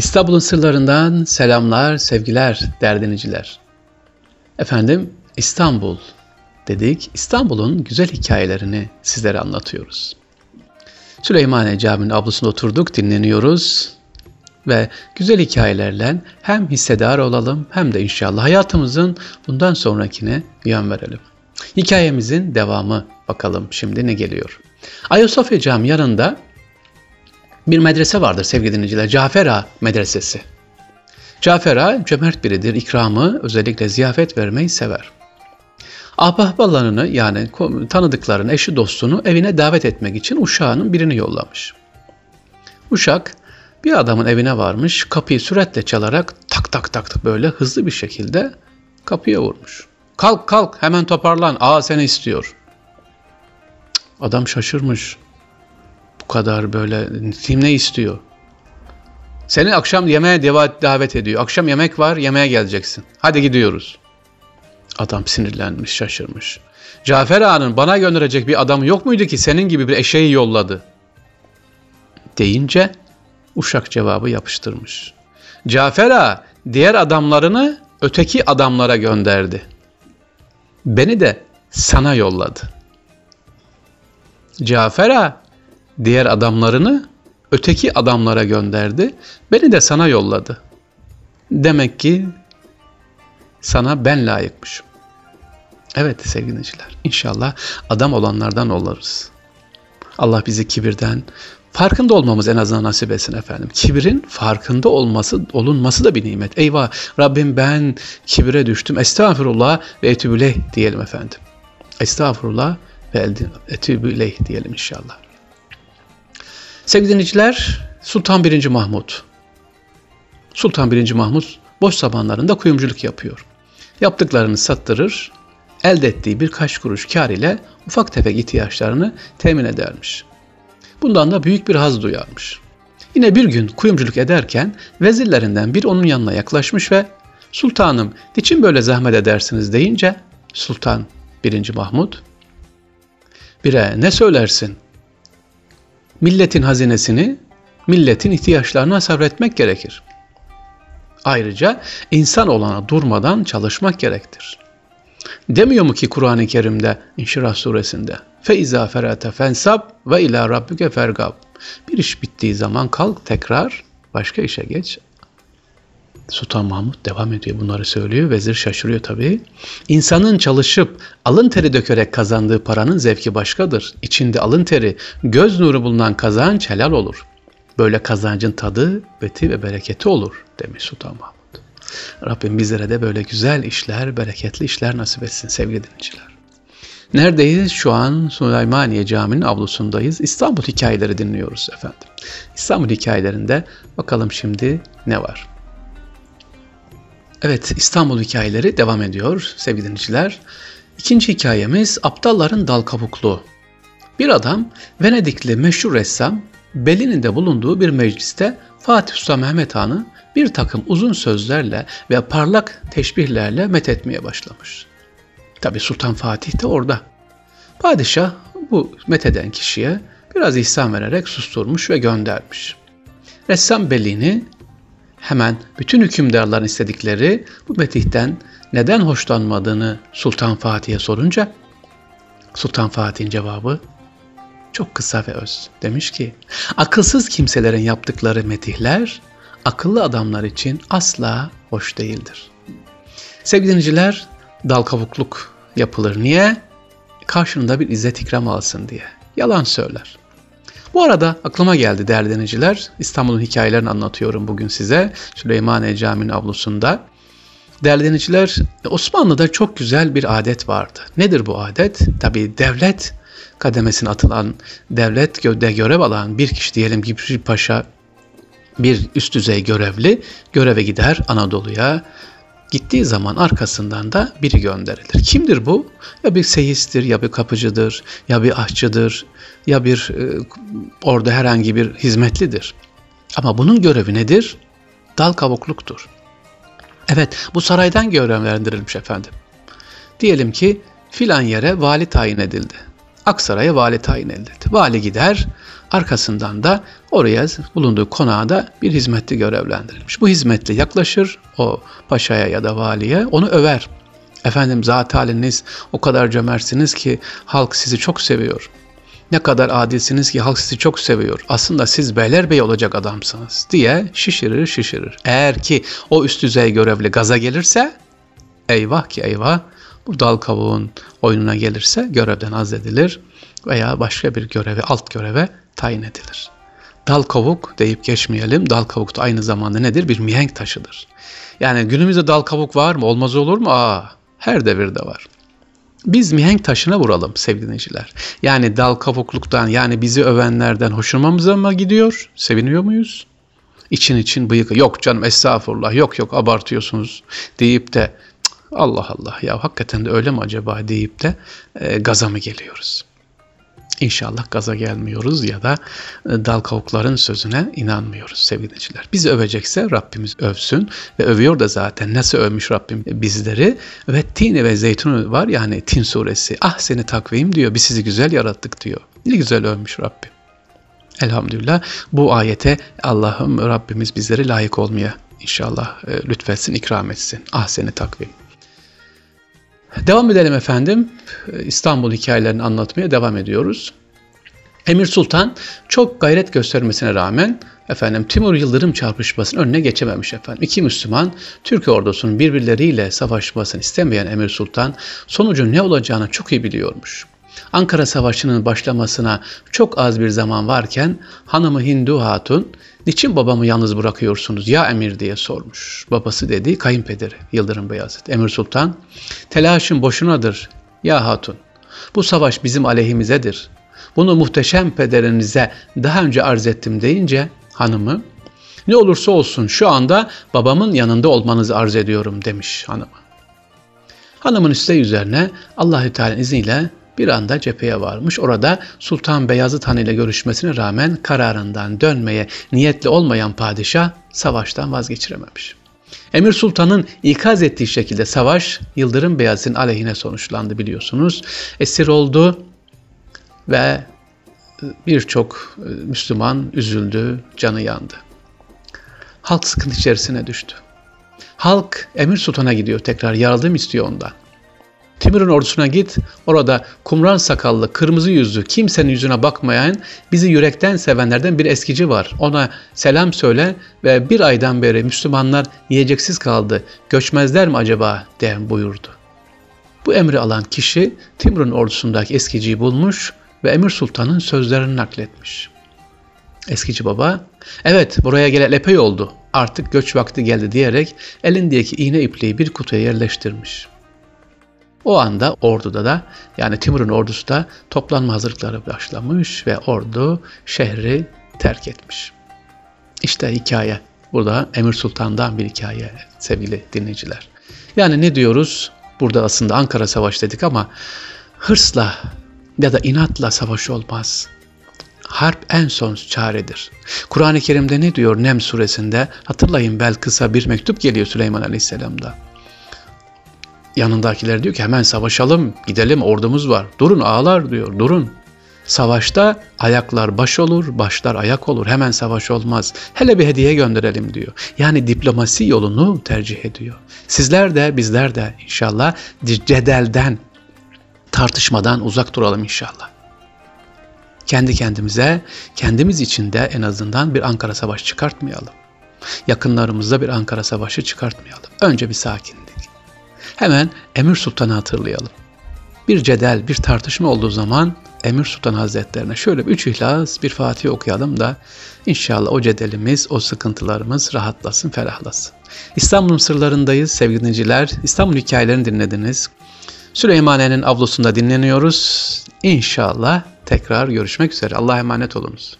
İstanbul'un sırlarından selamlar, sevgiler derdiniciler. Efendim İstanbul dedik. İstanbul'un güzel hikayelerini sizlere anlatıyoruz. Süleymaniye Camii'nin ablusunda oturduk, dinleniyoruz ve güzel hikayelerle hem hissedar olalım hem de inşallah hayatımızın bundan sonrakine yön verelim. Hikayemizin devamı bakalım şimdi ne geliyor. Ayasofya Camii yanında bir medrese vardır sevgili dinleyiciler. Cafera Medresesi. Cafera cömert biridir. İkramı özellikle ziyafet vermeyi sever. Ahbaplarını yani tanıdıklarını, eşi dostunu evine davet etmek için uşağının birini yollamış. Uşak bir adamın evine varmış, kapıyı süratle çalarak tak tak tak böyle hızlı bir şekilde kapıya vurmuş. Kalk kalk hemen toparlan, aa seni istiyor. Adam şaşırmış kadar böyle kim ne istiyor? Seni akşam yemeğe davet ediyor. Akşam yemek var, yemeğe geleceksin. Hadi gidiyoruz. Adam sinirlenmiş, şaşırmış. Cafer Ağa'nın bana gönderecek bir adam yok muydu ki senin gibi bir eşeği yolladı? Deyince uşak cevabı yapıştırmış. Cafer Ağa diğer adamlarını öteki adamlara gönderdi. Beni de sana yolladı. Cafer Ağa diğer adamlarını öteki adamlara gönderdi. Beni de sana yolladı. Demek ki sana ben layıkmışım. Evet sevgili dinleyiciler. İnşallah adam olanlardan oluruz. Allah bizi kibirden, farkında olmamız en azından nasip etsin efendim. Kibirin farkında olması, olunması da bir nimet. Eyvah Rabbim ben kibire düştüm. Estağfurullah ve etübüleh diyelim efendim. Estağfurullah ve etübüleh diyelim inşallah. Sevgili dinleyiciler, Sultan 1. Mahmut. Sultan 1. Mahmut boş zamanlarında kuyumculuk yapıyor. Yaptıklarını sattırır, elde ettiği birkaç kuruş kar ile ufak tefek ihtiyaçlarını temin edermiş. Bundan da büyük bir haz duyarmış. Yine bir gün kuyumculuk ederken vezirlerinden bir onun yanına yaklaşmış ve ''Sultanım, niçin böyle zahmet edersiniz?'' deyince Sultan 1. Mahmut ''Bire ne söylersin? Milletin hazinesini, milletin ihtiyaçlarına sabretmek gerekir. Ayrıca insan olana durmadan çalışmak gerektir. Demiyor mu ki Kur'an-ı Kerim'de İnşirah suresinde ferate fensab ve ila rabbike fergab. Bir iş bittiği zaman kalk tekrar başka işe geç. Sultan Mahmut devam ediyor bunları söylüyor. Vezir şaşırıyor tabii. İnsanın çalışıp alın teri dökerek kazandığı paranın zevki başkadır. İçinde alın teri, göz nuru bulunan kazanç helal olur. Böyle kazancın tadı, beti ve bereketi olur demiş Sultan Mahmut. Rabbim bizlere de böyle güzel işler, bereketli işler nasip etsin sevgili dinleyiciler. Neredeyiz? Şu an Süleymaniye Camii'nin avlusundayız. İstanbul hikayeleri dinliyoruz efendim. İstanbul hikayelerinde bakalım şimdi ne var? Evet İstanbul hikayeleri devam ediyor sevgili dinleyiciler. İkinci hikayemiz aptalların dal kabuklu. Bir adam Venedikli meşhur ressam Bellini'de bulunduğu bir mecliste Fatih Sultan Mehmet Han'ı bir takım uzun sözlerle ve parlak teşbihlerle methetmeye başlamış. Tabi Sultan Fatih de orada. Padişah bu metheden kişiye biraz ihsan vererek susturmuş ve göndermiş. Ressam Bellini hemen bütün hükümdarların istedikleri bu metihten neden hoşlanmadığını Sultan Fatih'e sorunca Sultan Fatih'in cevabı çok kısa ve öz. Demiş ki akılsız kimselerin yaptıkları metihler akıllı adamlar için asla hoş değildir. Sevgili dinleyiciler dal kavukluk yapılır. Niye? Karşında bir izzet ikram alsın diye. Yalan söyler. Bu arada aklıma geldi değerli deneyiciler. İstanbul'un hikayelerini anlatıyorum bugün size. Süleymaniye Camii'nin avlusunda. Değerli deneyiciler, Osmanlı'da çok güzel bir adet vardı. Nedir bu adet? Tabii devlet kademesine atılan, devlet de görev alan bir kişi diyelim ki bir paşa, bir üst düzey görevli göreve gider Anadolu'ya. Gittiği zaman arkasından da biri gönderilir. Kimdir bu? Ya bir seyistir, ya bir kapıcıdır, ya bir ahçıdır, ya bir e, orada herhangi bir hizmetlidir. Ama bunun görevi nedir? Dal kavukluktur. Evet, bu saraydan görevlendirilmiş efendim. Diyelim ki filan yere vali tayin edildi. Aksaray'a vali tayin edildi. Vali gider, Arkasından da oraya bulunduğu konağa da bir hizmetli görevlendirilmiş. Bu hizmetli yaklaşır o paşaya ya da valiye onu över. Efendim zat haliniz o kadar cömertsiniz ki halk sizi çok seviyor. Ne kadar adilsiniz ki halk sizi çok seviyor. Aslında siz beyler bey olacak adamsınız diye şişirir şişirir. Eğer ki o üst düzey görevli gaza gelirse eyvah ki eyvah bu dal kavuğun oyununa gelirse görevden azledilir veya başka bir göreve alt göreve tayin edilir. Dal kavuk deyip geçmeyelim. Dal kavuk da aynı zamanda nedir? Bir mihenk taşıdır. Yani günümüzde dal kavuk var mı? Olmaz olur mu? Aa, her devirde var. Biz mihenk taşına vuralım sevgili. Yani dal kavukluktan yani bizi övenlerden hoşlanmamıza mı gidiyor? Seviniyor muyuz? İçin için bıyık yok canım estağfurullah yok yok abartıyorsunuz deyip de Allah Allah ya hakikaten de öyle mi acaba deyip de e, gaza mı geliyoruz? İnşallah gaza gelmiyoruz ya da e, dal kavukların sözüne inanmıyoruz sevgiliciler. Bizi övecekse Rabbimiz övsün ve övüyor da zaten nasıl övmüş Rabbim bizleri ve tini ve zeytunu var yani Tin suresi ah seni takvim diyor biz sizi güzel yarattık diyor. Ne güzel övmüş Rabbim. Elhamdülillah bu ayete Allah'ım Rabbimiz bizleri layık olmaya inşallah e, lütfetsin, ikram etsin. Ah seni takvim. Devam edelim efendim. İstanbul hikayelerini anlatmaya devam ediyoruz. Emir Sultan çok gayret göstermesine rağmen efendim Timur Yıldırım çarpışmasının önüne geçememiş efendim. İki Müslüman Türk ordusunun birbirleriyle savaşmasını istemeyen Emir Sultan sonucun ne olacağını çok iyi biliyormuş. Ankara Savaşı'nın başlamasına çok az bir zaman varken hanımı Hindu Hatun niçin babamı yalnız bırakıyorsunuz ya emir diye sormuş. Babası dedi kayınpederi Yıldırım Beyazıt. Emir Sultan telaşın boşunadır ya hatun. Bu savaş bizim aleyhimizedir. Bunu muhteşem pederinize daha önce arz ettim deyince hanımı ne olursa olsun şu anda babamın yanında olmanızı arz ediyorum demiş hanımı. Hanımın isteği üzerine Allahü Teala izniyle bir anda cepheye varmış. Orada Sultan Beyazıt Han ile görüşmesine rağmen kararından dönmeye niyetli olmayan padişah savaştan vazgeçirememiş. Emir Sultan'ın ikaz ettiği şekilde savaş Yıldırım Beyazıt'ın aleyhine sonuçlandı biliyorsunuz. Esir oldu ve birçok e, Müslüman üzüldü, canı yandı. Halk sıkıntı içerisine düştü. Halk Emir Sultan'a gidiyor tekrar yardım istiyor ondan. Timur'un ordusuna git, orada kumran sakallı, kırmızı yüzlü, kimsenin yüzüne bakmayan, bizi yürekten sevenlerden bir eskici var. Ona selam söyle ve bir aydan beri Müslümanlar yiyeceksiz kaldı, göçmezler mi acaba diye buyurdu. Bu emri alan kişi Timur'un ordusundaki eskiciyi bulmuş ve Emir Sultan'ın sözlerini nakletmiş. Eskici baba, evet buraya gelen epey oldu, artık göç vakti geldi diyerek elindeki iğne ipliği bir kutuya yerleştirmiş.'' O anda orduda da yani Timur'un ordusu da toplanma hazırlıkları başlamış ve ordu şehri terk etmiş. İşte hikaye. Burada Emir Sultan'dan bir hikaye sevgili dinleyiciler. Yani ne diyoruz? Burada aslında Ankara Savaşı dedik ama hırsla ya da inatla savaş olmaz. Harp en son çaredir. Kur'an-ı Kerim'de ne diyor Nem suresinde? Hatırlayın bel kısa bir mektup geliyor Süleyman Aleyhisselam'da yanındakiler diyor ki hemen savaşalım, gidelim ordumuz var. Durun ağlar diyor, durun. Savaşta ayaklar baş olur, başlar ayak olur. Hemen savaş olmaz. Hele bir hediye gönderelim diyor. Yani diplomasi yolunu tercih ediyor. Sizler de bizler de inşallah cedelden, tartışmadan uzak duralım inşallah. Kendi kendimize, kendimiz için de en azından bir Ankara Savaşı çıkartmayalım. Yakınlarımızda bir Ankara Savaşı çıkartmayalım. Önce bir sakinlik. Hemen Emir Sultan'ı hatırlayalım. Bir cedel, bir tartışma olduğu zaman Emir Sultan Hazretlerine şöyle üç ihlas, bir Fatih okuyalım da inşallah o cedelimiz, o sıkıntılarımız rahatlasın, ferahlasın. İstanbul'un sırlarındayız sevgili dinleyiciler. İstanbul hikayelerini dinlediniz. Süleymaniye'nin avlusunda dinleniyoruz. İnşallah tekrar görüşmek üzere. Allah'a emanet olunuz.